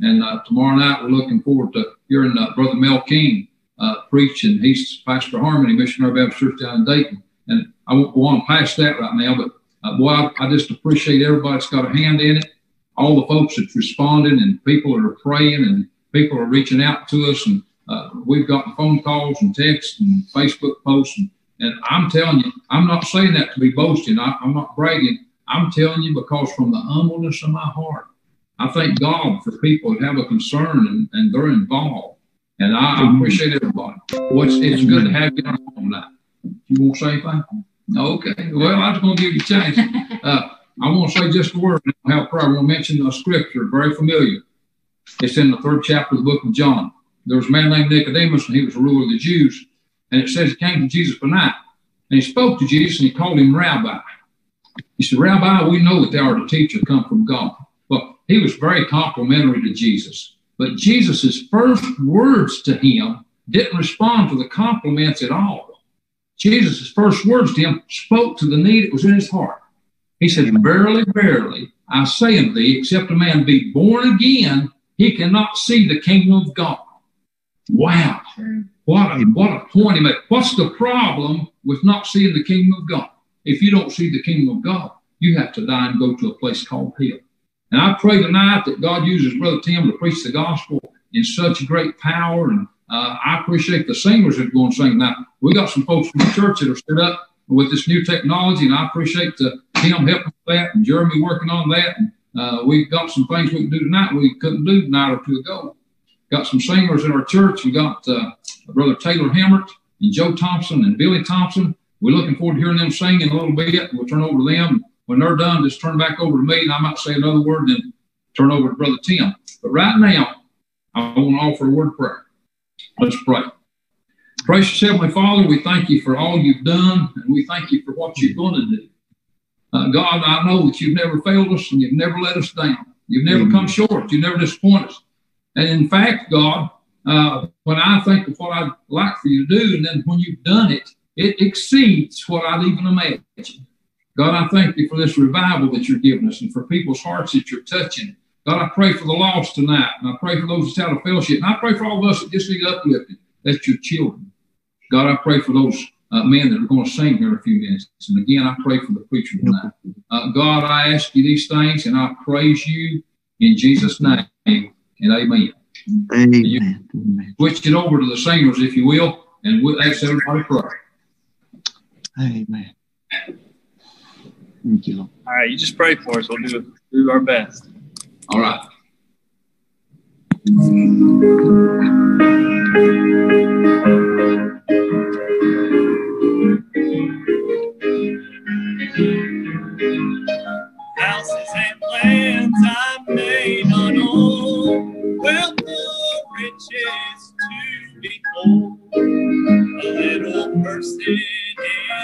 And uh, tomorrow night, we're looking forward to hearing uh, Brother Mel King uh, preach, and he's Pastor Harmony, Missionary Baptist Church down in Dayton. And I won't go on past that right now, but uh, boy, I, I just appreciate everybody that's got a hand in it. All the folks that's responding, and people that are praying, and people are reaching out to us, and uh, we've gotten phone calls and texts and Facebook posts. And, and I'm telling you, I'm not saying that to be boasting. I, I'm not bragging. I'm telling you because from the humbleness of my heart, I thank God for people that have a concern and, and they're involved. And I, I appreciate everybody. Well, it's, it's good to have you on home now. You want to say anything? Okay. Well, I was going to give you a chance. Uh, I want to say just a word. I have prayer. I want to mention a scripture, very familiar. It's in the third chapter of the book of John. There was a man named Nicodemus, and he was a ruler of the Jews. And it says he came to Jesus by night. And he spoke to Jesus, and he called him Rabbi. He said, Rabbi, we know that thou art a teacher come from God. Well, he was very complimentary to Jesus. But Jesus' first words to him didn't respond to the compliments at all. Jesus' first words to him spoke to the need that was in his heart. He said, Verily, verily, I say unto thee, except a man be born again, he cannot see the kingdom of God. Wow. What a, what a point he made. What's the problem with not seeing the kingdom of God? If you don't see the kingdom of God, you have to die and go to a place called hell. And I pray tonight that God uses Brother Tim to preach the gospel in such great power and uh, I appreciate the singers that are going to sing. Now, we got some folks from the church that are set up with this new technology, and I appreciate the, Tim helping with that and Jeremy working on that. And uh, we've got some things we can do tonight we couldn't do tonight or two ago. Got some singers in our church. We got uh, Brother Taylor Hemmert and Joe Thompson and Billy Thompson. We're looking forward to hearing them sing in a little bit. We'll turn over to them. When they're done, just turn back over to me, and I might say another word, and then turn over to Brother Tim. But right now, I want to offer a word of prayer. Let's pray. Gracious Heavenly Father, we thank you for all you've done, and we thank you for what you're going to do. Uh, God, I know that you've never failed us and you've never let us down. You've never come short. You've never disappoint us. And in fact, God, uh, when I think of what I'd like for you to do, and then when you've done it, it exceeds what I'd even imagined. God, I thank you for this revival that you're giving us and for people's hearts that you're touching God, I pray for the lost tonight, and I pray for those that's out of fellowship, and I pray for all of us that just need uplifting. That's your children. God, I pray for those uh, men that are going to sing here in a few minutes. And again, I pray for the preacher tonight. Uh, God, I ask you these things, and I praise you in Jesus' name, and amen. Amen. You switch it over to the singers, if you will, and we'll ask everybody to pray. Amen. Thank you, All right, you just pray for us. We'll do, do our best. All right. Houses and lands I may not own, wealth or riches to behold. A little person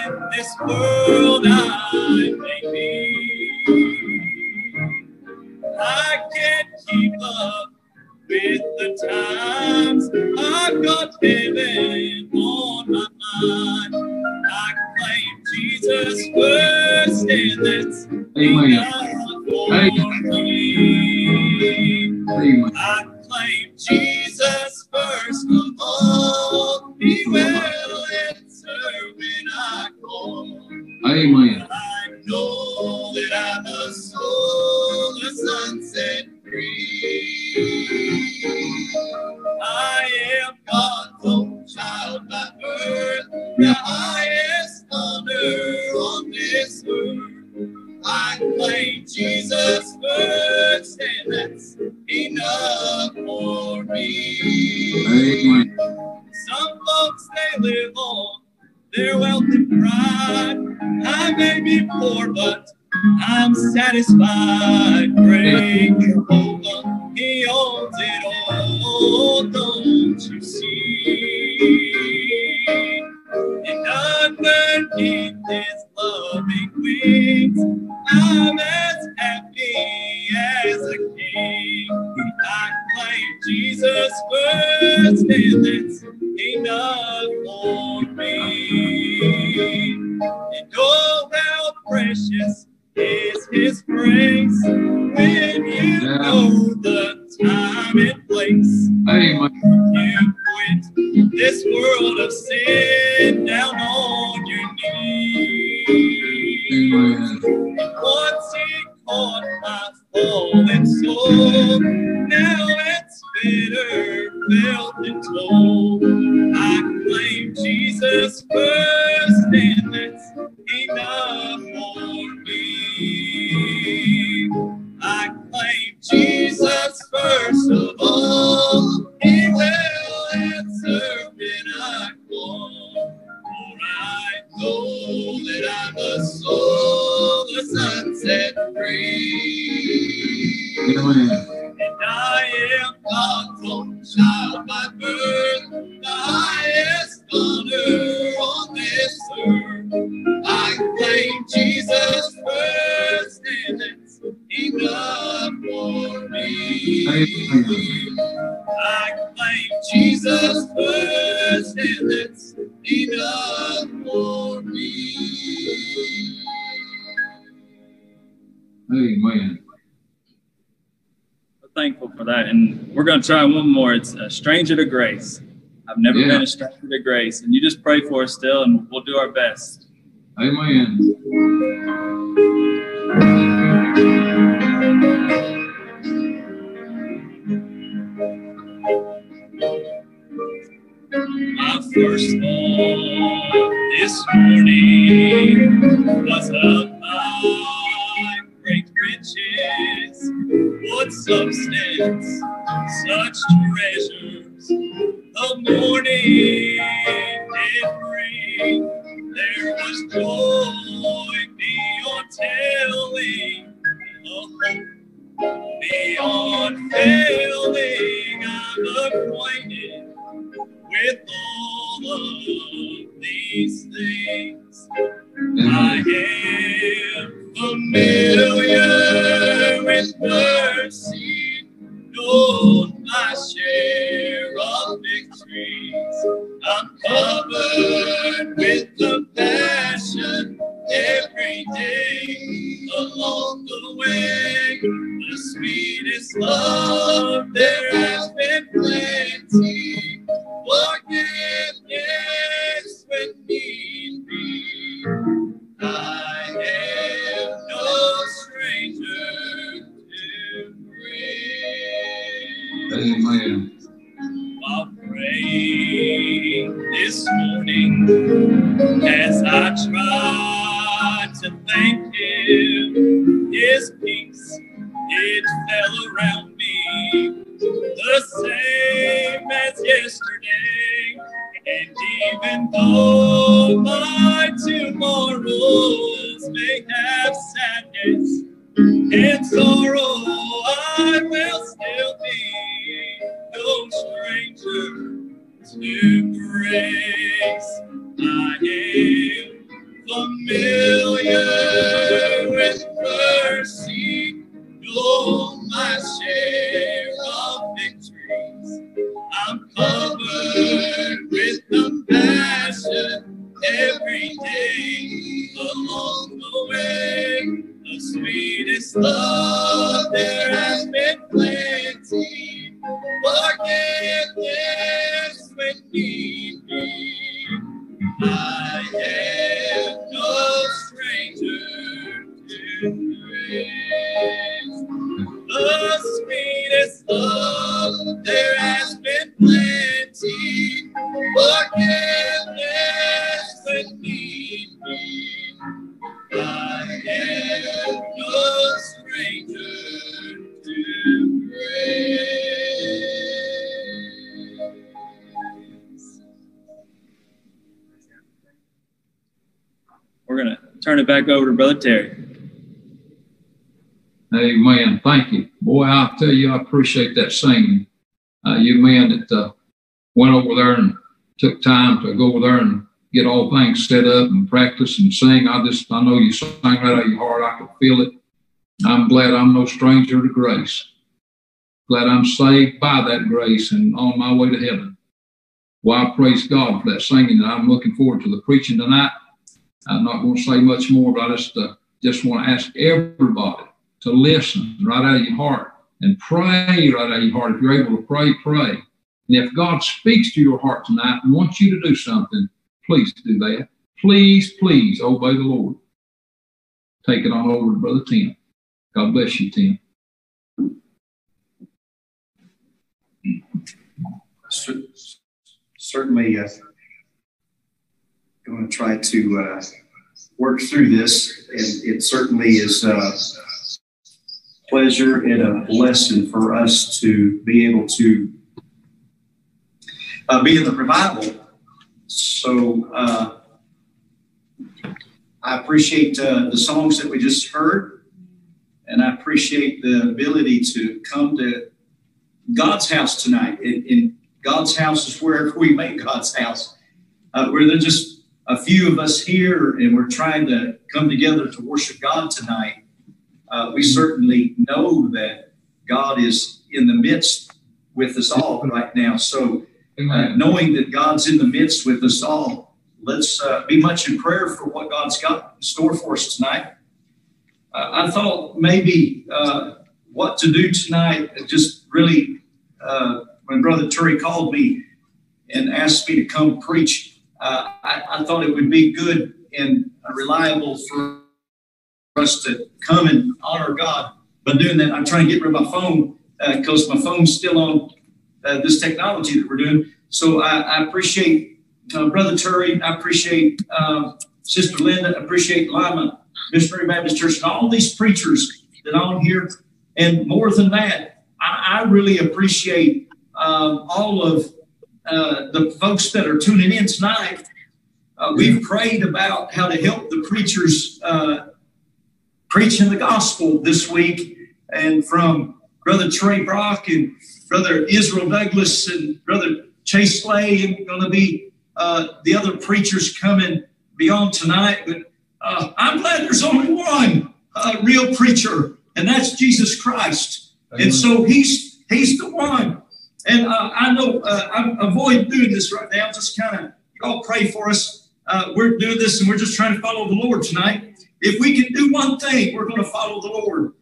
in this world I Jesus first, and that's enough for live on their wealth and pride. I may be poor, but I'm satisfied. Great Jehovah, He owns it all. Don't you see? And underneath His loving wings, I'm as happy as a king. I claim Jesus first, and that's God's own child by birth, the highest honor on this earth. I claim Jesus first, and that's enough for me. I claim Jesus we're going to try one more. It's a stranger to grace. I've never Yeah. been a stranger to grace. And you just pray for us still, and we'll do our best. Amen. My first thought this morning was of thy great riches. What substance, such treasures, the morning did bring. There was joy beyond telling, a hope beyond failing. I'm acquainted with all of these things. I am familiar with mercy, know my sweetest love there has been Amen. Thank you. Boy, I'll tell you, I appreciate that singing. Uh, you men that uh, went over there and took time to go over there and get all things set up and practice and sing. I just, I know you sang right out of your heart. I could feel it. I'm glad I'm no stranger to grace. Glad I'm saved by that grace and on my way to heaven. Well, I praise God for that singing, and I'm looking forward to the preaching tonight. I'm not going to say much more, but I just uh, just want to ask everybody to listen right out of your heart and pray right out of your heart. If you're able to pray, pray. And if God speaks to your heart tonight and wants you to do something, please do that. Please, please obey the Lord. Take it on over to Brother Tim. God bless you, Tim. Certainly, uh, going to try to uh, work through this, and it certainly is a pleasure and a blessing for us to be able to uh, be in the revival. So uh, I appreciate uh, the songs that we just heard, and I appreciate the ability to come to God's house tonight. In, in God's house is wherever we make God's house, uh, where there's just a few of us here, and we're trying to come together to worship God tonight. Uh, we certainly know that God is in the midst with us all right now. So uh, knowing that God's in the midst with us all, let's uh, be much in prayer for what God's got in store for us tonight. Uh, I thought maybe uh, what to do tonight, just really, uh, when Brother Terry called me and asked me to come preach, uh, I, I, thought it would be good and reliable for us to come and honor God. By doing that, I'm trying to get rid of my phone because my phone's still on uh, this technology that we're doing. So I, I appreciate uh, Brother Terry. I appreciate uh, Sister Linda. I appreciate Lima Missionary Baptist Church and all these preachers that are on here. And more than that, I, I really appreciate um, all of uh, the folks that are tuning in tonight. Uh, we've prayed about how to help the preachers uh, preaching the gospel this week. And from Brother Trey Brock and Brother Israel Douglas and Brother Chase Slay and going to be uh, the other preachers coming beyond tonight. But uh, I'm glad there's only one uh, real preacher, and that's Jesus Christ. Amen. And so he's he's the one. And uh, I know uh, I avoid doing this right now. Just kind of y'all pray for us. Uh, we're doing this, and we're just trying to follow the Lord tonight. If we can do one thing, we're going to follow the Lord.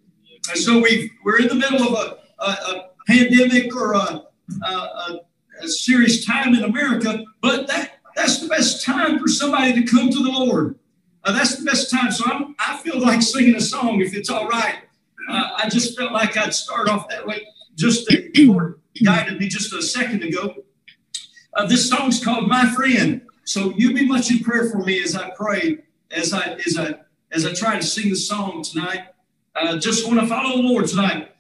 And so we we're in the middle of a, a, a pandemic or a, a, serious time in America, but that that's the best time for somebody to come to the Lord. Uh, that's the best time. So I'm, I feel like singing a song if it's all right. Uh, I just felt like I'd start off that way. Just Lord guided me just a second ago. Uh, this song's called "My Friend." So you be much in prayer for me as I pray, as I as I as I try to sing the song tonight. I just want to follow the Lord tonight.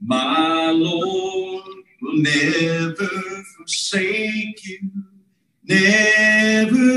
My Lord will never forsake you, never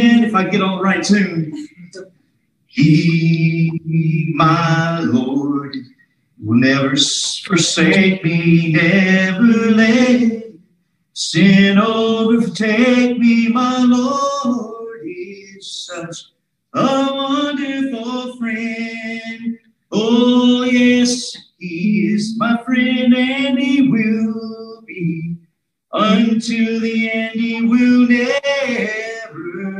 wonderful. If I get on the right tune, He, my Lord, will never forsake me, never let sin overtake me. My Lord is such a wonderful friend. Oh, yes, He is my friend, and He will be until the end he will never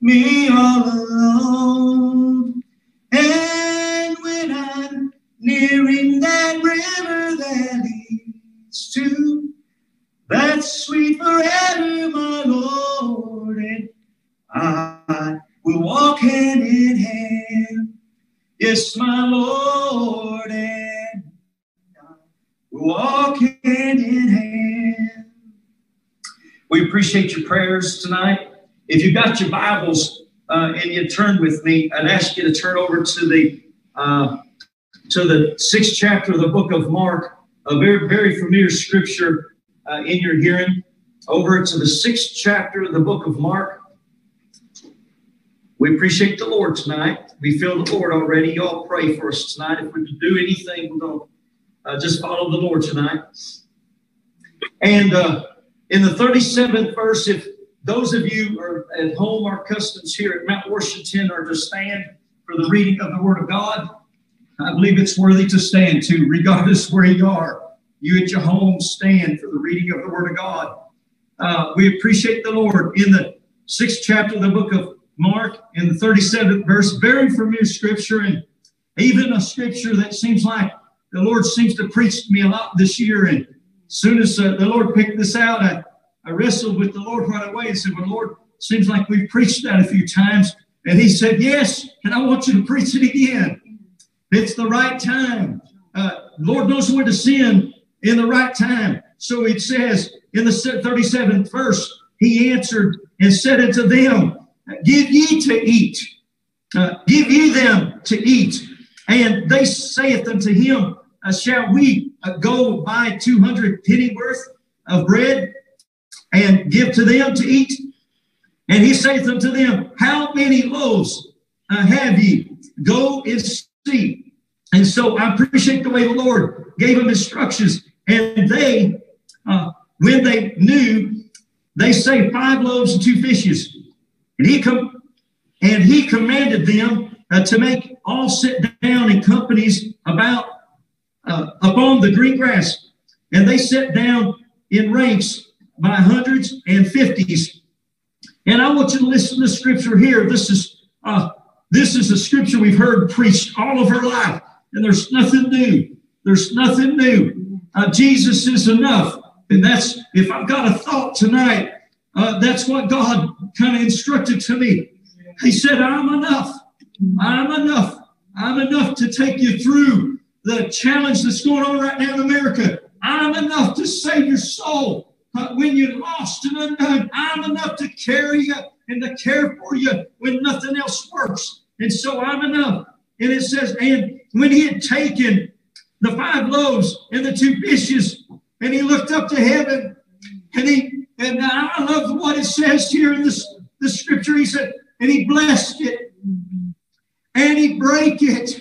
me all alone. And when I'm nearing that river that leads to that sweet forever, my Lord, and I will walk hand in hand. Yes, my Lord, and I will walk hand in hand. We appreciate your prayers tonight. If you've got your Bibles uh, and you turn with me, I'd ask you to turn over to the uh, to the sixth chapter of the book of Mark, a very very familiar scripture uh, in your hearing. Over to the sixth chapter of the book of Mark. We appreciate the Lord tonight. We feel the Lord already. Y'all pray for us tonight. If we do anything, we're going to uh, just follow the Lord tonight. And uh, in the 37th verse, if those of you are at home, our customs here at Mount Washington are to stand for the reading of the Word of God. I believe it's worthy to stand to, regardless where you are. You at your home stand for the reading of the Word of God. Uh, we appreciate the Lord in the sixth chapter of the book of Mark, in the 37th verse, very familiar scripture, and even a scripture that seems like the Lord seems to preach to me a lot this year. And as soon as uh, the Lord picked this out, I, I wrestled with the Lord right away and said, Well, Lord, seems like we've preached that a few times. And He said, Yes, and I want you to preach it again. It's the right time. Uh, Lord knows when to send in the right time. So it says in the 37th verse, He answered and said unto them, Give ye to eat. Uh, give ye them to eat. And they saith unto him, uh, Shall we uh, go buy 200 pennyworth of bread and give to them to eat? And he saith unto them, How many loaves uh, have ye? Go and see. And so I appreciate the way the Lord gave them instructions. And they, uh, when they knew, they say five loaves and two fishes. And he com- and he commanded them uh, to make all sit down in companies about uh, upon the green grass, and they sat down in ranks by hundreds and fifties. And I want you to listen to scripture here. This is uh, this is a scripture we've heard preached all of our life, and there's nothing new. There's nothing new. Uh, Jesus is enough, and that's if I've got a thought tonight uh, that's what God kind of instructed to me. He said, I'm enough. I'm enough. I'm enough to take you through the challenge that's going on right now in America. I'm enough to save your soul uh, when you're lost and undone. I'm enough to carry you and to care for you when nothing else works. And so I'm enough. And it says, and when he had taken the five loaves and the two fishes, and he looked up to heaven and he and I love what it says here in this, the scripture. He said, and he blessed it and he break it,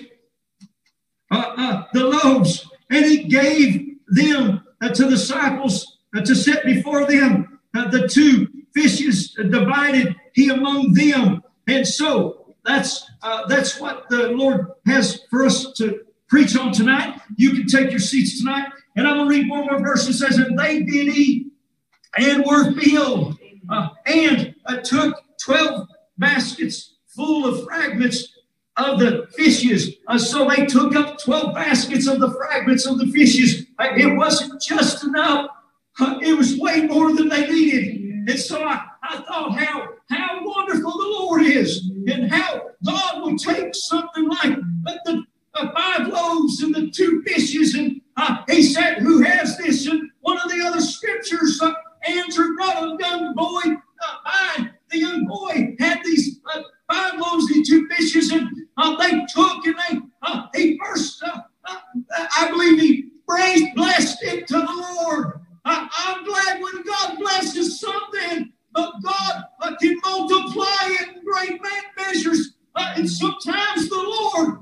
uh, uh, the loaves, and he gave them uh, to the disciples to set before them. Uh, the two fishes divided he among them. And so that's uh, that's what the Lord has for us to preach on tonight. You can take your seats tonight. And I'm going to read one more verse. It says, And they did eat and were filled, uh, and uh, took 12 baskets full of fragments of the fishes. Uh, so they took up 12 baskets of the fragments of the fishes. Uh, it wasn't just enough, uh, it was way more than they needed. And so I, I thought how, how wonderful the Lord is, and how God will take something like the uh, five loaves and the two fishes. And he said, Who has this? And one of the other scriptures Andrew brought a young boy uh, by. The young boy had these uh, five loaves and two fishes, and uh, they took and they uh, he first, uh, uh, I believe he praised, blessed it to the Lord. I'm glad when God blesses something, but God can multiply it in great measures. and sometimes the Lord,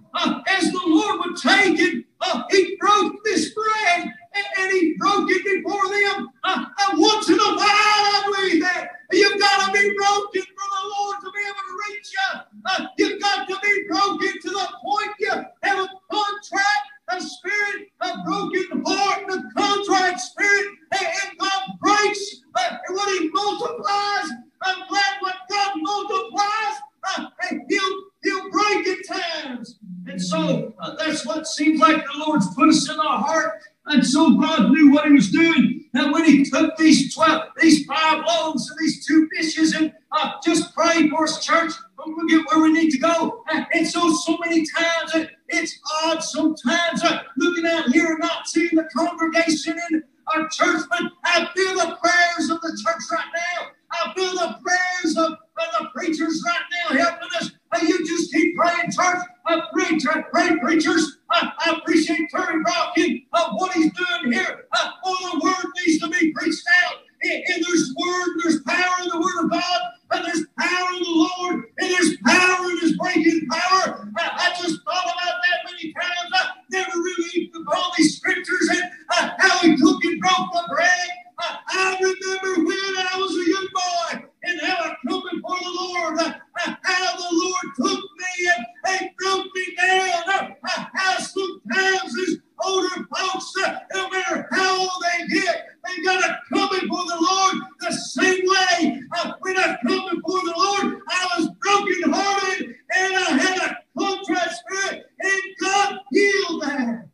as the Lord would take it, he broke this bread and he broke it before them. Uh, uh, once in a while, I believe that you've got to be broken for the Lord to be able to reach you. Uh, you've got to be broken to the point you have a contract, a spirit, of broken heart, a contrite spirit, and, God breaks uh, when He multiplies. I'm glad when God multiplies, uh, He'll He'll break at times. And so uh, that's what seems like the Lord's put us in our heart and so God knew what he was doing. And when he took these 12, these five loaves and these two fishes, and uh, just pray for us, church, we'll get where we need to go. And so, so many times it's odd sometimes looking out here and not seeing the congregation in our church, but I feel the prayers of the church right now. I feel the prayers of, the preachers right now helping us. You just keep praying, church. Uh, pray, pray, preachers. Uh, I appreciate Terry Rockin of what he's doing here. Uh, oh, the word needs to be preached out. And there's word, there's power in the word of God, and there's power in the Lord, and there's power in his breaking power. I, I just thought about that many times. I never really all these scriptures and uh, how he took and broke the bread. Uh, I remember when I was a young boy and how I come before the Lord, uh, uh how the Lord took me and, and broke me down. Uh, uh, how sometimes these older folks, no matter how old they get, they got to come before the Lord the same way. when I come before the Lord, I was broken hearted and I had a contrite spirit, and God healed that.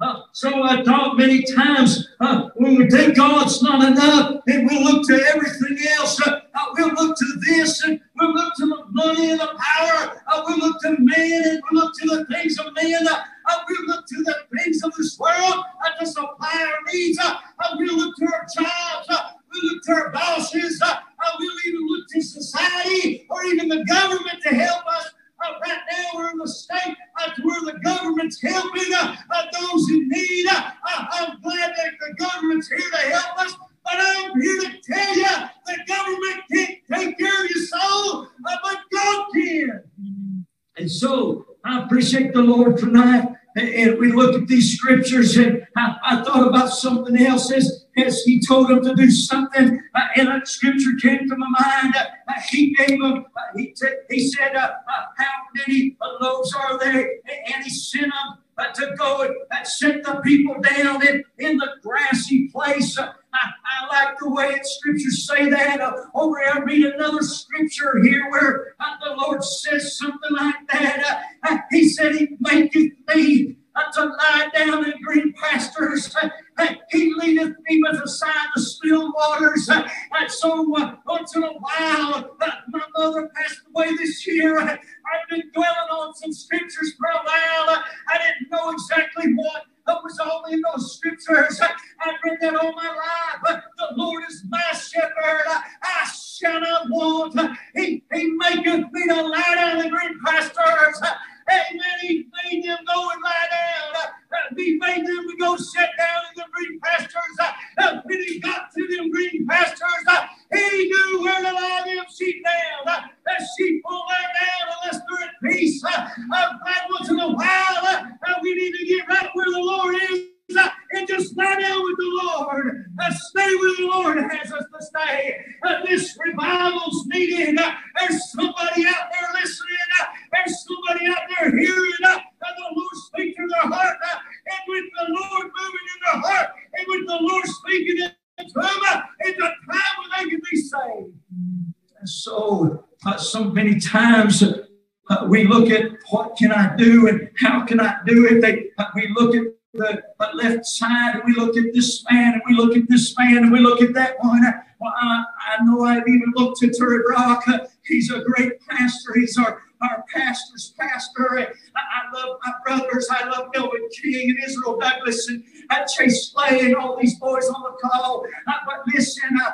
Uh, so I thought many times uh, when we think God's not enough and we look to everything else, uh, uh we'll look to this and we'll look to the money and the power, uh, we'll look to men and we'll look to the things of men, uh, we'll look to the things of this world to supply our needs, we'll look to our jobs, we'll look to our bosses, we'll even look to society or even the government to help us uh, right now we're in the state uh, where the government's helping uh, uh those in need. Uh, uh, I'm glad that the government's here to help us. But I'm here to tell you the government can't take care of your soul, but God can. And so I appreciate the Lord tonight. And we look at these scriptures, and I, I thought about something else as, as he told them to do something. Uh, and a scripture came to my mind. Uh, he gave them, uh, he, t- he said, uh, uh, How many loaves are there? And he sent them uh, to go and uh, set the people down in, in the grassy place. Uh, I, I, like the way the scriptures say that. Uh, over here, I read another scripture here where uh, the Lord says something like that. Uh, he said, He maketh me to lie down in green pastures. He leadeth me beside the still waters. Uh, and so uh, once in a while, uh, my mother passed away this year. I've been dwelling on some scriptures for a while. I didn't know exactly what was all in those scriptures. I've read that all my life. The Lord is my shepherd. I shall not want. He, he maketh me to lie down in green pastures. Amen. He made them go and lie down. Uh, he made them to go sit down in the green pastures. Uh, when he got to them green pastures, uh, he knew where to lie them sheep down. The sheep won't lie down unless they're at peace. I'm glad once in a while we need to get right where the Lord is uh, and just lie down with the Lord. Uh, stay where the Lord has us to stay. Uh, this revival's needed. Uh, there's somebody out there listening. Uh, there's somebody out there hearing uh, the Lord speak to their heart. Uh, and with the Lord moving in their heart, and with the Lord speaking into them, uh, it's a time when they can be saved. And so, uh, so many times, uh, we look at what can I do and how can I do it. They, we look at the left side, and we look at this man, and we look at this man, and we look at that one. Well, I, I know I've even looked at Terry Brock. He's a great pastor. He's our, our pastor's pastor. I, I love my brothers. I love Melvin King and Israel Douglas and uh, Chase Slay and all these boys on the call. Uh, but listen, uh,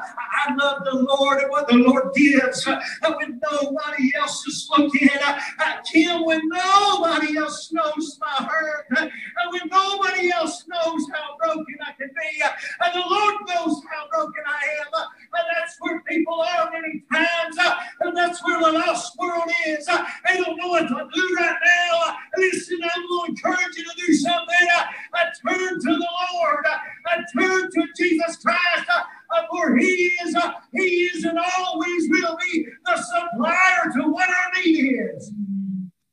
I love the Lord and what the Lord gives uh, when nobody else is looking. Uh, Tim, when nobody else knows my hurt, uh, when nobody else knows how broken I can be, and the Lord knows how broken I am. And that's where people are many times, and that's where the lost world is. They don't know what to do right now. Listen, I'm going to encourage you to do something. Turn to the Lord. Turn to Jesus Christ. For He is, He is and always will be the supplier to what our need is.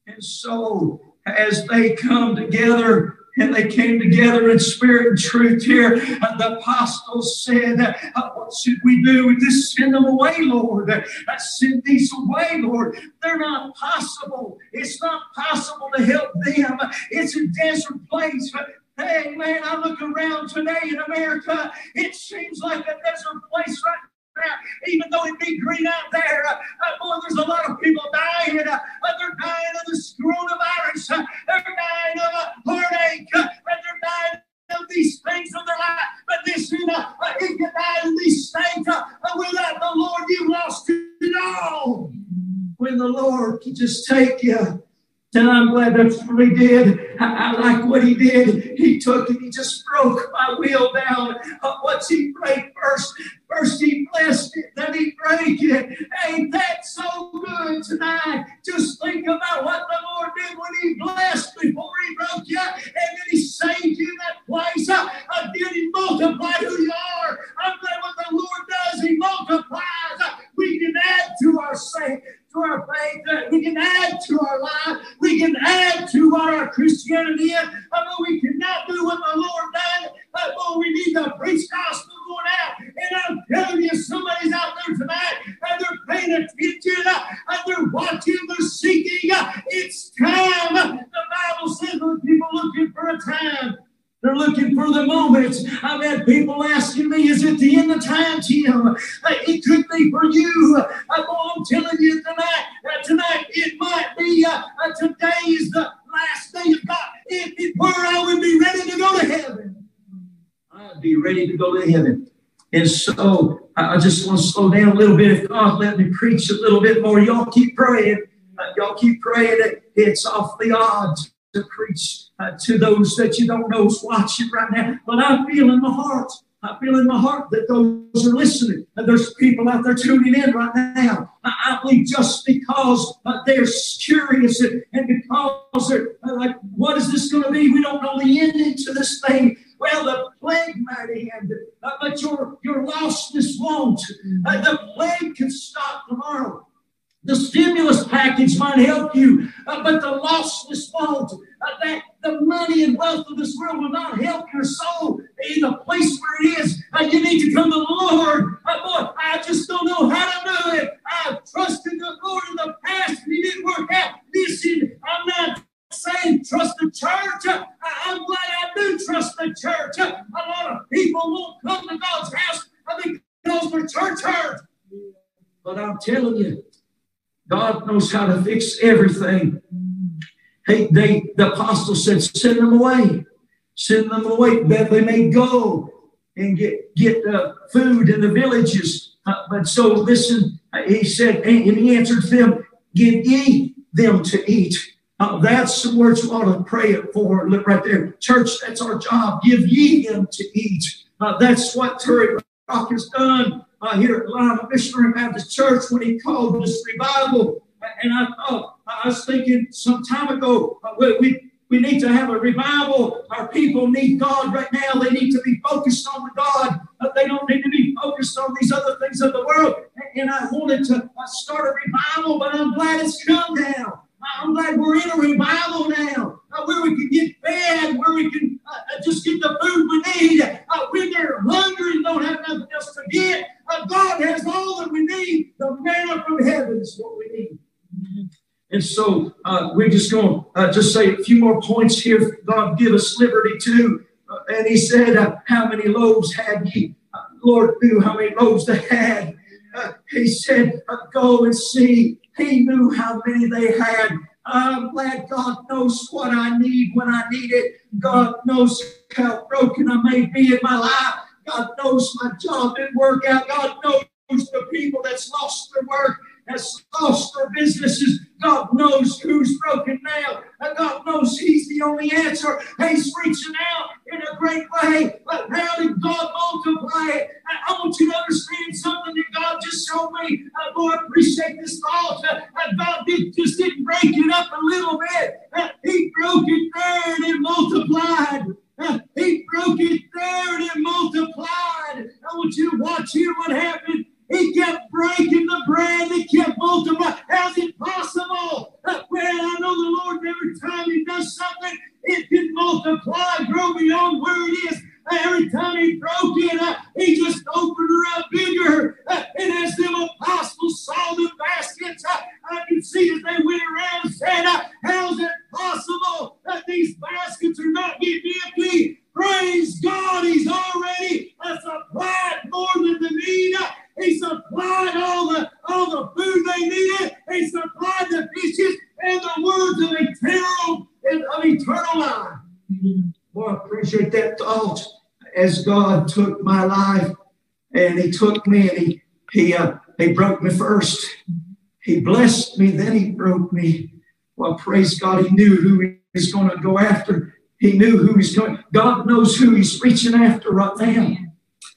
And so, as they come together, and they came together in spirit and truth here. The apostles said, uh, What should we do? We just send them away, Lord. Uh, send these away, Lord. They're not possible. It's not possible to help them. It's a desert place. Hey, man, I look around today in America. It seems like a desert place right even though it be green out there. Uh, boy, there's a lot of people dying. Uh, they're dying of this coronavirus. Uh, they're dying of a heartache. Uh, they're dying of these things of their life. But listen, uh, uh, you die in these things uh, without the Lord, you lost it all. When the Lord can just take you and I'm glad that's what he did. I, I, like what he did. He took and he just broke my wheel down. Uh, what's he break first? First he blessed it, then he break it. Ain't that so good tonight? Just think about what the Lord did when he blessed before he broke you, and then he saved you in that place. Uh, uh, did he multiply who you are? I'm glad what the Lord does, he multiplies. Uh, we can add to our saint to our faith. We can add to our life. We can add to what Christianity is. But we cannot do what the Lord done. But we need to preach gospel going out. And I'm telling you, somebody's out there tonight and they're paying attention and they're watching, they're seeking. It's time. The Bible says when people looking for a time. They're looking for the moments. I've had people asking me, is it the end of time, Tim? It could be for you. I'm telling you tonight, uh, tonight it might be, uh, uh, today is the last day of God. If it were, I would be ready to go to heaven. I'd be ready to go to heaven. And so I just want to slow down a little bit. If God let me preach a little bit more, y'all keep praying. Uh, y'all keep praying. It, It's awfully odd to preach uh, to those that you don't know is watching right now. But I feel in my heart, I feel in my heart that those are listening. And there's people out there tuning in right now. I, I believe just because uh, they're curious and, and because they're uh, like, what is this going to be? We don't know the ending to this thing. Well, the plague might end, uh, but your, your lostness won't. Uh, the plague can stop tomorrow. The stimulus package might help you, uh, but the lostness won't. Uh, that the money and wealth of this world will not help your soul in the place where it is. Uh, you need to come to the Lord. Uh, boy, I just don't know how to do it. I've trusted the Lord in the past and He didn't work out. Listen, I'm not saying trust the church. Uh, I'm glad I do trust the church. Uh, a lot of people won't come to God's house because their church hurt. But I'm telling you, God knows how to fix everything. Hey, they the apostle said, send them away. Send them away that they may go and get get uh, food in the villages. Uh, but so listen, he said, and he answered them, give ye them to eat. Uh, that's the words we ought to pray it for. Look right there. Church, that's our job. Give ye them to eat. Uh, that's what Terry Has done uh, here at Lima Missionary Baptist Church when he called this revival. And I thought, I was thinking some time ago, uh, we, we need to have a revival. Our people need God right now. They need to be focused on God. Uh, they don't need to be focused on these other things of the world. And I wanted to uh, start a revival, but I'm glad it's come now. I'm glad we're in a revival now, uh, where we can get fed, where we can uh, uh just get the food we need. Uh, when they're hungry and don't have nothing else to get, uh, God has all that we need. The manna from heaven is what we need. And so uh, we're just going to just say a few more points here. God give us liberty too. and he said, How many loaves had ye? Lord knew how many loaves they had. he said, Go and see he knew how many they had. I'm glad God knows what I need when I need it. God knows how broken I may be in my life. God knows my job didn't work out. God knows the people that's lost their work that's lost their businesses. God knows who's broken now. And God knows He's the only answer. He's reaching out in a great way. But how did God multiply it? I, want you to understand something that God just showed me. Uh, Lord, appreciate this thought. Uh, God did, just didn't break it up a little bit. Uh, he broke it there and it multiplied. Uh, he broke it there and it multiplied. I want you to watch here what happened he kept breaking the bread. He kept multiplying. How's it possible? Well, I know the Lord, every time He does something, it can multiply, grow beyond where it is. Every time he broke it, uh, he just opened her up bigger. Uh, and as them apostles saw the baskets, uh, I could see as they went around and said, How's it possible that these baskets are not getting empty? Praise God, He's already supplied more than the need. He supplied all the, all the food they needed. He supplied the fishes and the words of eternal, of eternal life. Well, I appreciate that thought as God took my life and He took me and He, he, uh, he broke me first. He blessed me, then He broke me. Well, praise God, He knew who He was going to go after. He knew who He's going. God knows who He's reaching after right now.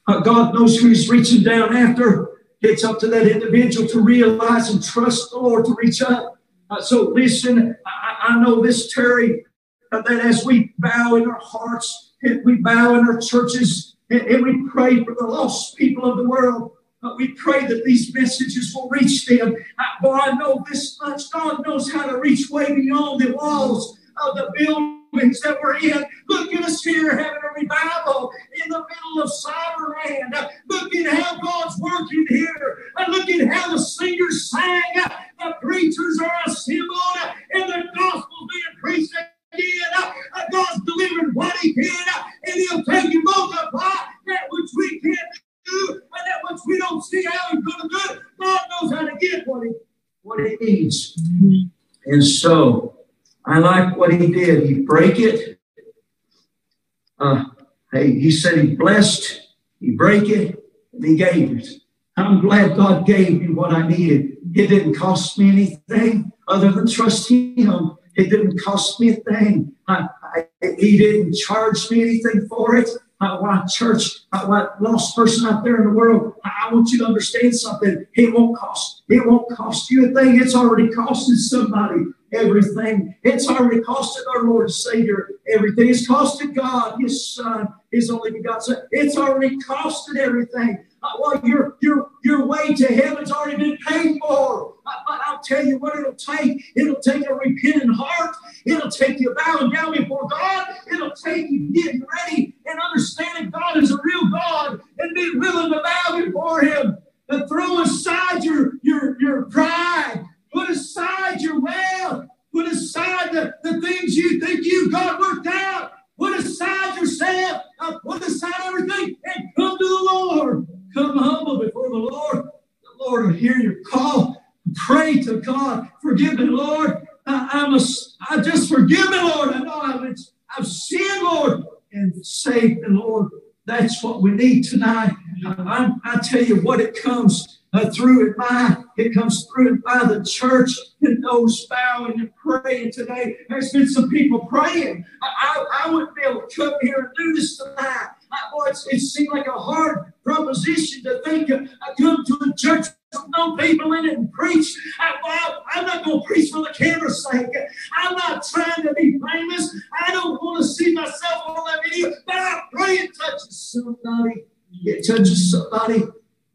Uh, God knows who He's reaching down after. It's up to that individual to realize and trust the Lord to reach up. Uh, so listen, I, I know this, Terry, uh, that as we bow in our hearts, and we bow in our churches, and, and we pray for the lost people of the world, uh, we pray that these messages will reach them. Uh, boy, I know this much. God knows how to reach way beyond the walls of the buildings that we're in. Look at us here having a revival in the middle of Cyberland. Look at how God's working here. Look at how the singers sang. The preachers are assembled and the gospel's being preached again. God's delivering what He can, and He'll take and multiply that which we can't do, and that which we don't see how He's going to do. God knows how to get what He what He needs. And so, I like what He did. He break it. Uh, hey, He said He blessed. He break it, and He gave it. I'm glad God gave me what I needed. It didn't cost me anything other than trust Him. It didn't cost me a thing. I, I, he didn't charge me anything for it. I want church, I want lost person out there in the world. I, I want you to understand something. It won't cost. It won't cost you a thing. It's already costing somebody everything. It's already costed our Lord and Savior everything. It's costed God, His Son, His only begotten Son. It's already costed everything. Uh, well, your your your way to heaven's already been paid for. But I'll tell you what it'll take. It'll take a repentant heart. It'll take you bowing down before God. It'll take you getting ready and understanding God is a real God and being willing to bow before Him and throw aside your your your pride. Put aside your wealth. Put aside the, the things you think you got worked out. Put aside yourself. Uh, put aside everything and come to the Lord. Come humble before the Lord. The Lord will hear your call. Pray to God. Forgive me, Lord. I, I'm a, I just forgive me, Lord. I know I've, I've sinned, Lord, and save me, Lord. That's what we need tonight. I, I, tell you what, it comes uh, through it by it comes through it by the church and those bowing and praying today. There's been some people praying. I, I, I wouldn't be able to come here and do this tonight boy, it seemed like a hard proposition to think of. I come to a church with no people in it and preach. I, am not going to preach for the camera's sake. I'm not trying to be famous. I don't want to see myself on that video, but I pray it touches somebody. It touches somebody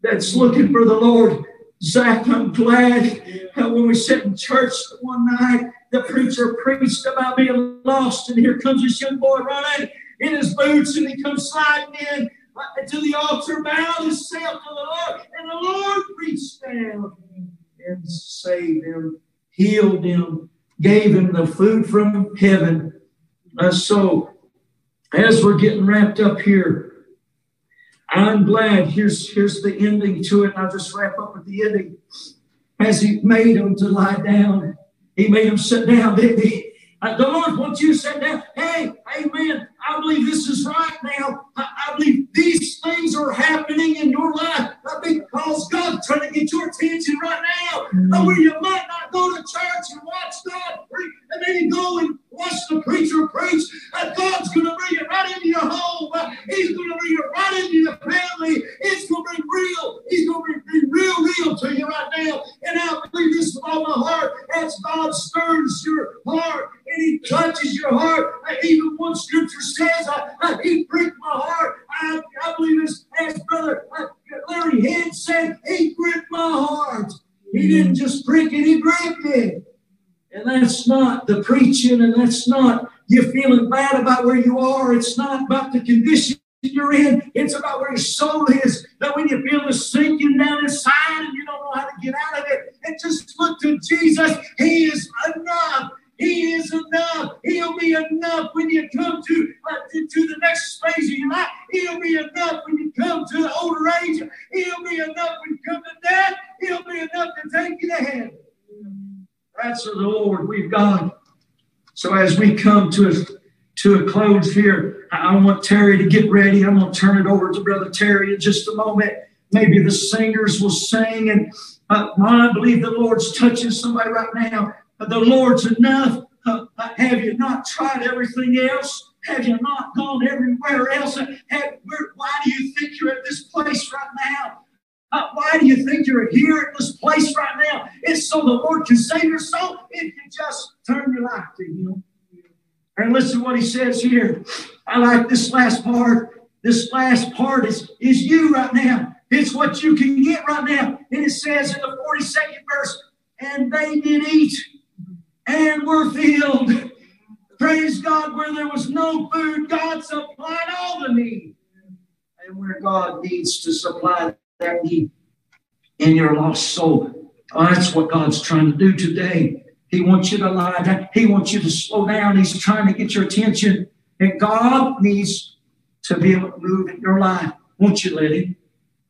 that's looking for the Lord. Zach, I'm glad how when we sat in church one night, the preacher preached about being lost, and here comes this young boy running in his boots and he comes sliding in to the altar, bowed himself to the Lord, and the Lord reached down and saved him, healed him, gave him the food from heaven. Uh, so, as we're getting wrapped up here, I'm glad. Here's here's the ending to it. I'll just wrap up with the ending. As he made him to lie down, he made him sit down, didn't he? The Lord wants you to sit down. Hey, amen. I believe this is right now. I, I believe these things are happening in your life because God's trying to get your attention right now. Mm-hmm. where you might not go to church and watch God preach, and then you go and watch the preacher preach. Uh, God's going to bring it right into your home. Uh, he's going to bring it right into your family. It's going to be real. He's going to be real, real to you right now. And I believe this with all my heart as God stirs your heart and He touches your heart. Even one scripture says, uh, uh, He pricked my heart. I, I believe as Brother Larry Head said, He gripped my heart. He didn't just prick it, He gripped it. And that's not the preaching, and that's not you feeling bad about where you are. It's not about the condition you're in. It's about where your soul is. That when you feel the sinking down inside and you don't know how to get out of it, and just look to Jesus. He is enough. He is enough. He'll be enough when you come to, uh, to, to, the next phase of your life. He'll be enough when you come to the older age. He'll be enough when you come to death. He'll be enough to take you to heaven. That's the Lord we've got. So as we come to to a close here. I want Terry to get ready. I'm going to turn it over to Brother Terry in just a moment. Maybe the singers will sing, and uh, I believe the Lord's touching somebody right now. Uh, the Lord's enough. Uh, uh have you not tried everything else? Have you not gone everywhere else? Have, where, why do you think you're at this place right now? Uh, why do you think you're here at this place right now? It's so the Lord can save your soul if you just turn your life to Him. And listen to what He says here. I like this last part. This last part is, is you right now. It's what you can get right now. And it says in the 42nd verse, and they did eat and we're filled. Praise God, where there was no food, God supplied all the need. And where God needs to supply that need in your lost soul. Oh, that's what God's trying to do today. He wants you to lie down. He wants you to slow down. He's trying to get your attention. And God needs to be able to move in your life. Won't you let him?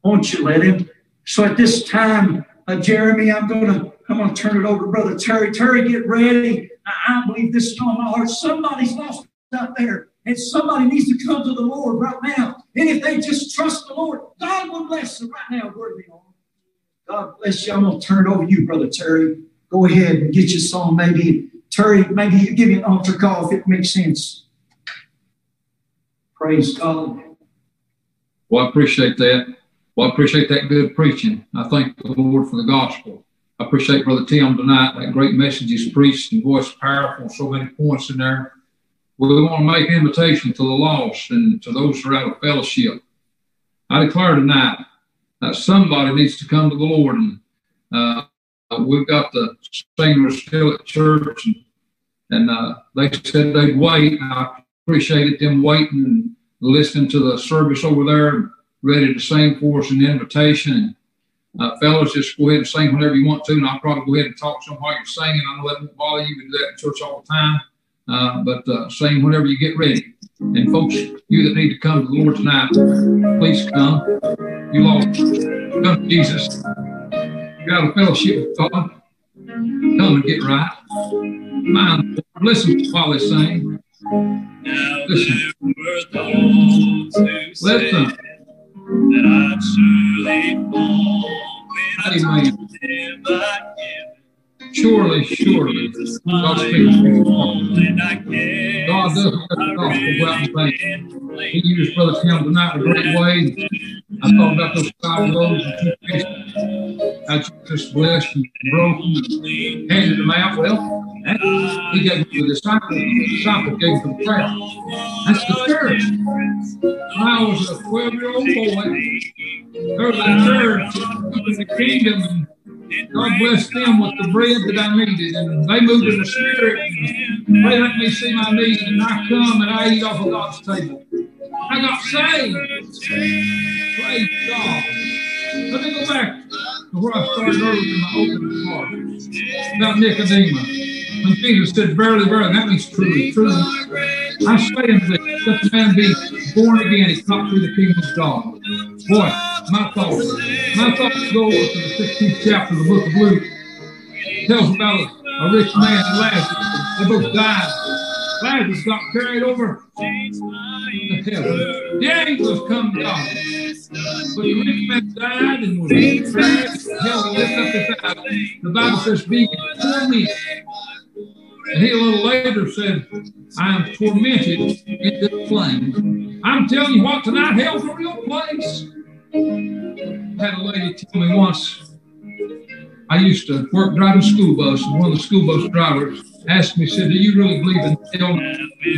Won't you let him? So at this time, uh, Jeremy, I'm gonna I'm gonna turn it over to Brother Terry. Terry, get ready. I, I believe this is on my heart. Somebody's lost out there. And somebody needs to come to the Lord right now. And if they just trust the Lord, God will bless them right now. Where they are. God bless you. I'm going to turn it over to you, Brother Terry. Go ahead and get your song. Maybe, Terry, maybe you give me an altar call if it makes sense. Praise God. Well, I appreciate that. Well, I appreciate that good preaching. I thank the Lord for the gospel. I appreciate Brother Tim tonight, that great message he's preached and voiced powerful, so many points in there we want to make invitation to the lost and to those who are out of fellowship. I declare tonight that somebody needs to come to the Lord. And uh, we've got the singers still at church, and, and uh, they said they'd wait. I appreciated them waiting and listening to the service over there, ready to sing for us an invitation. Uh, fellas, just go ahead and sing whenever you want to, and I'll probably go ahead and talk some while you're singing. I know that won't bother you. We do that in church all the time. Uh, but uh, saying whenever you get ready. And folks, you that need to come to the Lord tonight, please come. You all come to Jesus. You got a fellowship with God. Come and get right. Mind, listen while they sing. Listen. Listen. That I truly fall Amen. Surely, surely, God speaks God does let the gospel go out and thank He used Brother Tim tonight in a great way. I thought about those five loaves and two fishes. How just blessed and broken and handed them out. Well, he gave them to the disciples, the disciples gave them the crowd. That's the church. When I was a 12 year old boy, there was a church in the kingdom. God bless them with the bread that I needed. And they moved in the spirit. And they let me see my needs. And I come and I eat off of God's table. I got saved. Praise God. Let me go back to where I started earlier in my opening part about Nicodemus. When Jesus said, Verily, verily, that means truly, truly. I say unto thee, such a man be born again, he come through the kingdom of God. Boy, my thoughts. My thoughts go over to the 16th chapter of the book of Luke. It tells about a, a rich man and Lazarus. They both died. Lazarus got carried over to heaven. The angels come down. But the rich man died and was carried to hell and lifted up his eyes. The Bible says, being tormented and he a little later said, I am tormented in this flame. I'm telling you what, tonight hell's a real place. I had a lady tell me once, I used to work driving school bus, and one of the school bus drivers asked me, said, Do you really believe in hell?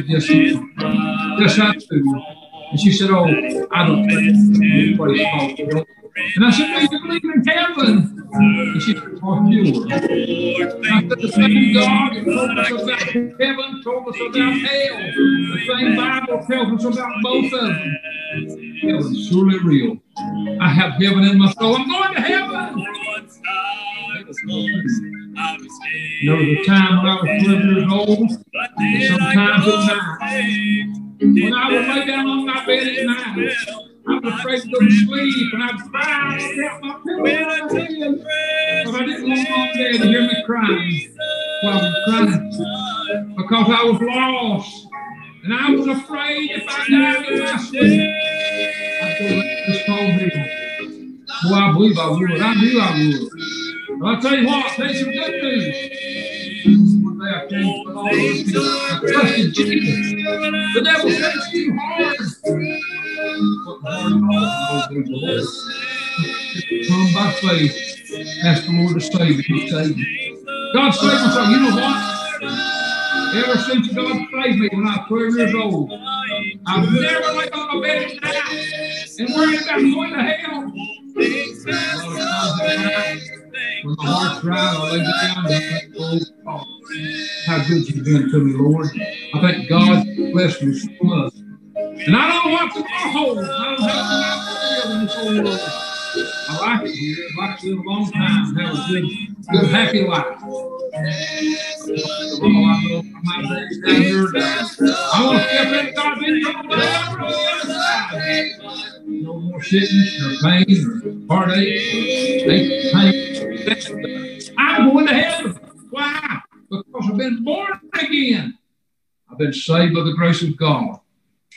Yes, yes, I do. And she said, Oh, I don't think there's a place called. And I said, Well, you believe in heaven? And she said, Oh, you. I said, The same God that told us about heaven told us about hell. The same Bible tells us about both of them. Heaven's surely real. I have heaven in my soul. I'm going to heaven. There was a time when I was 12 years old, and sometimes at night, when I would lay down on my bed at night, I was afraid to go to sleep, and cry and get my pillow But I didn't want mom and dad to hear me crying while I was crying because I was lost And I was afraid if I died in my sleep, I'd go let this cold hill. Boy, I believe I would. I knew I would. But I'll tell you what, there's some good news. One day I came with all those. I trusted Jesus. The devil it's too hard. Come by faith. Ask the Lord to save you. He you. God saved me. You know what? Ever since God saved me when I was 12 years old, I've never laid on a bed at night and worried about going to hell. When my heart's right, I lay down and think, oh, God, how good you've been to me, Lord. I thank God blessed me so much. And I don't know what tomorrow holds. I don't have to live in this world. I like it here. I like to live a long time, have a good, good, happy life. I want to step in God's income. No more sickness or pain or heartache or pain. I'm going to heaven. Why? Because I've been born again. I've been saved by the grace of God.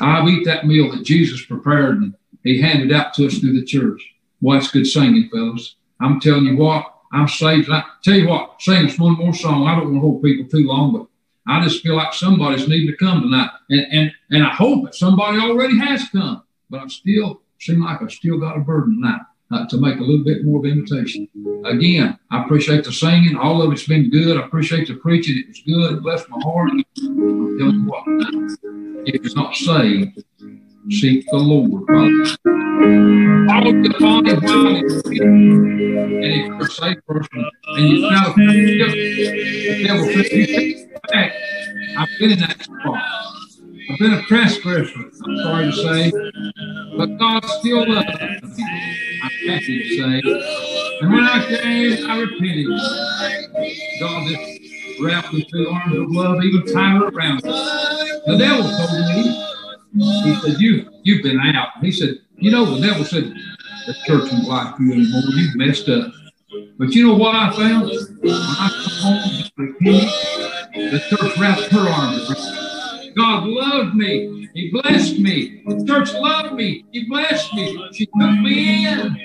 I've eat that meal that Jesus prepared and He handed out to us through the church. Boy, it's good singing, fellas. I'm telling you what, I'm saved. I tell you what, sing us one more song. I don't want to hold people too long, but I just feel like somebody's needing to come tonight. And and and I hope that somebody already has come. But I still seem like I've still got a burden tonight uh, to make a little bit more of invitation. Again, I appreciate the singing. All of it's been good. I appreciate the preaching. It was good. It blessed my heart. I'm telling you what, if you're not saved, seek the Lord. Follow the while it's And if you're a safe person and you know the devil says you back, I've been in that spot. I've been a transgressor, I'm sorry to say, but God still loves me. I'm happy to say. And when I came, I repented. God just wrapped me through arms of love, even tighter around. The devil told me, he said, you, You've been out. He said, You know, the devil said, The church won't like you anymore. You've messed up. But you know what I found? When I come home, the church wrapped her arms around me. God loved me. He blessed me. The church loved me. He blessed me. She took me in.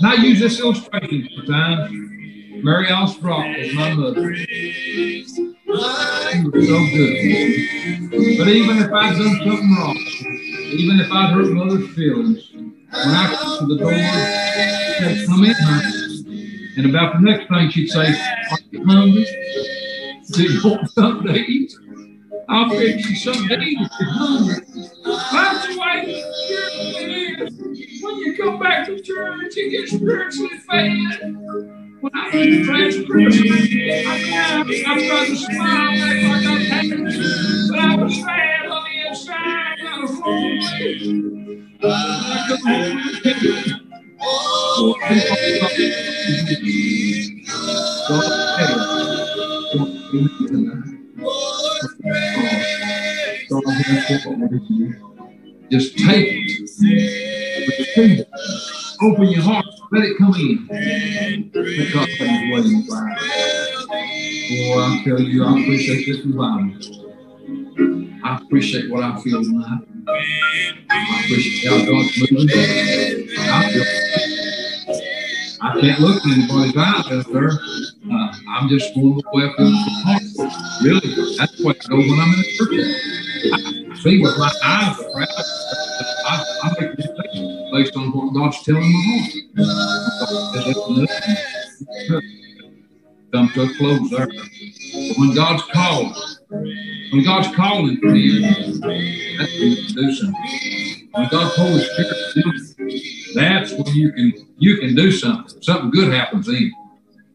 Now use this illustration for time. Mary Alice Brock was my mother. She was so good. But even if I'd done something wrong, even if I'd hurt mother's feelings, when I come to the door, she'd come in, honey. And about the next thing she'd say, Are you hungry? Do you want something to eat? I'll fix you something to eat if you're hungry. When back to church, you get spiritually fed. When I was transgressing, I, I tried to smile like I got happy, but I was sad on the inside. I. I Just take it. Open your heart. Let it come in. Let God way in your life. Boy, I tell you, I appreciate this revival. I appreciate what I feel tonight. I appreciate how God's moving. I feel I can't look in anybody's eyes there. Uh, I'm just going the way. Really, that's what I go when I'm in the church. I see with my eyes. I, I make decisions based on what God's telling my heart. Come to a close there. When God's called, when God's calling for you, that's when you can do something. When God's Holy Spirit, that's when you can you can do something. Something good happens then.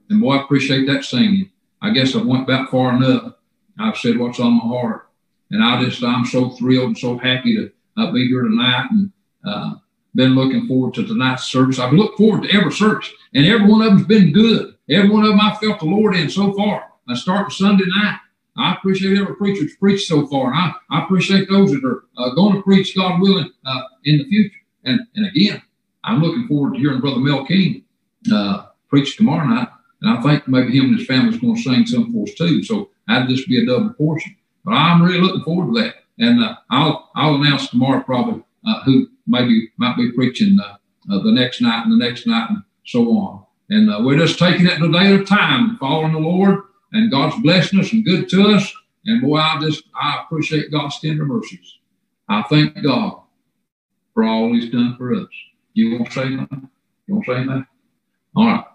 And boy, I appreciate that singing. I guess I went about far enough. I've said what's on my heart, and I just I'm so thrilled and so happy to uh, be here tonight, and uh, been looking forward to tonight's service. I've looked forward to every service, and every one of them's been good. Every one of them I felt the Lord in so far. I start Sunday night. I appreciate every preacher that's preached so far. I, I appreciate those that are uh, going to preach, God willing, uh, in the future. And and again, I'm looking forward to hearing Brother Mel King uh, preach tomorrow night. And I think maybe him and his family's going to sing some for us too. So that'd just be a double portion. But I'm really looking forward to that. And uh, I'll I'll announce tomorrow probably uh, who maybe might be preaching uh, uh the next night and the next night and so on. And uh, we're just taking it a day at a time, following the Lord, and God's blessing us and good to us. And boy, I just I appreciate God's tender mercies. I thank God for all He's done for us. You won't say that? You won't say that? All right.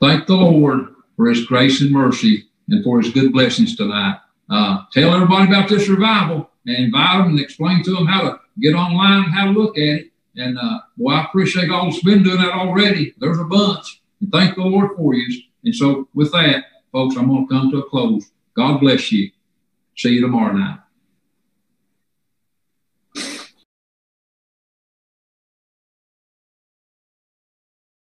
Thank the Lord for His grace and mercy and for His good blessings tonight. Uh, tell everybody about this revival and invite them and explain to them how to get online and how to look at it. And uh, boy, I appreciate all that's been doing that already. There's a bunch. And thank the Lord for you. And so, with that, folks, I'm going to come to a close. God bless you. See you tomorrow night.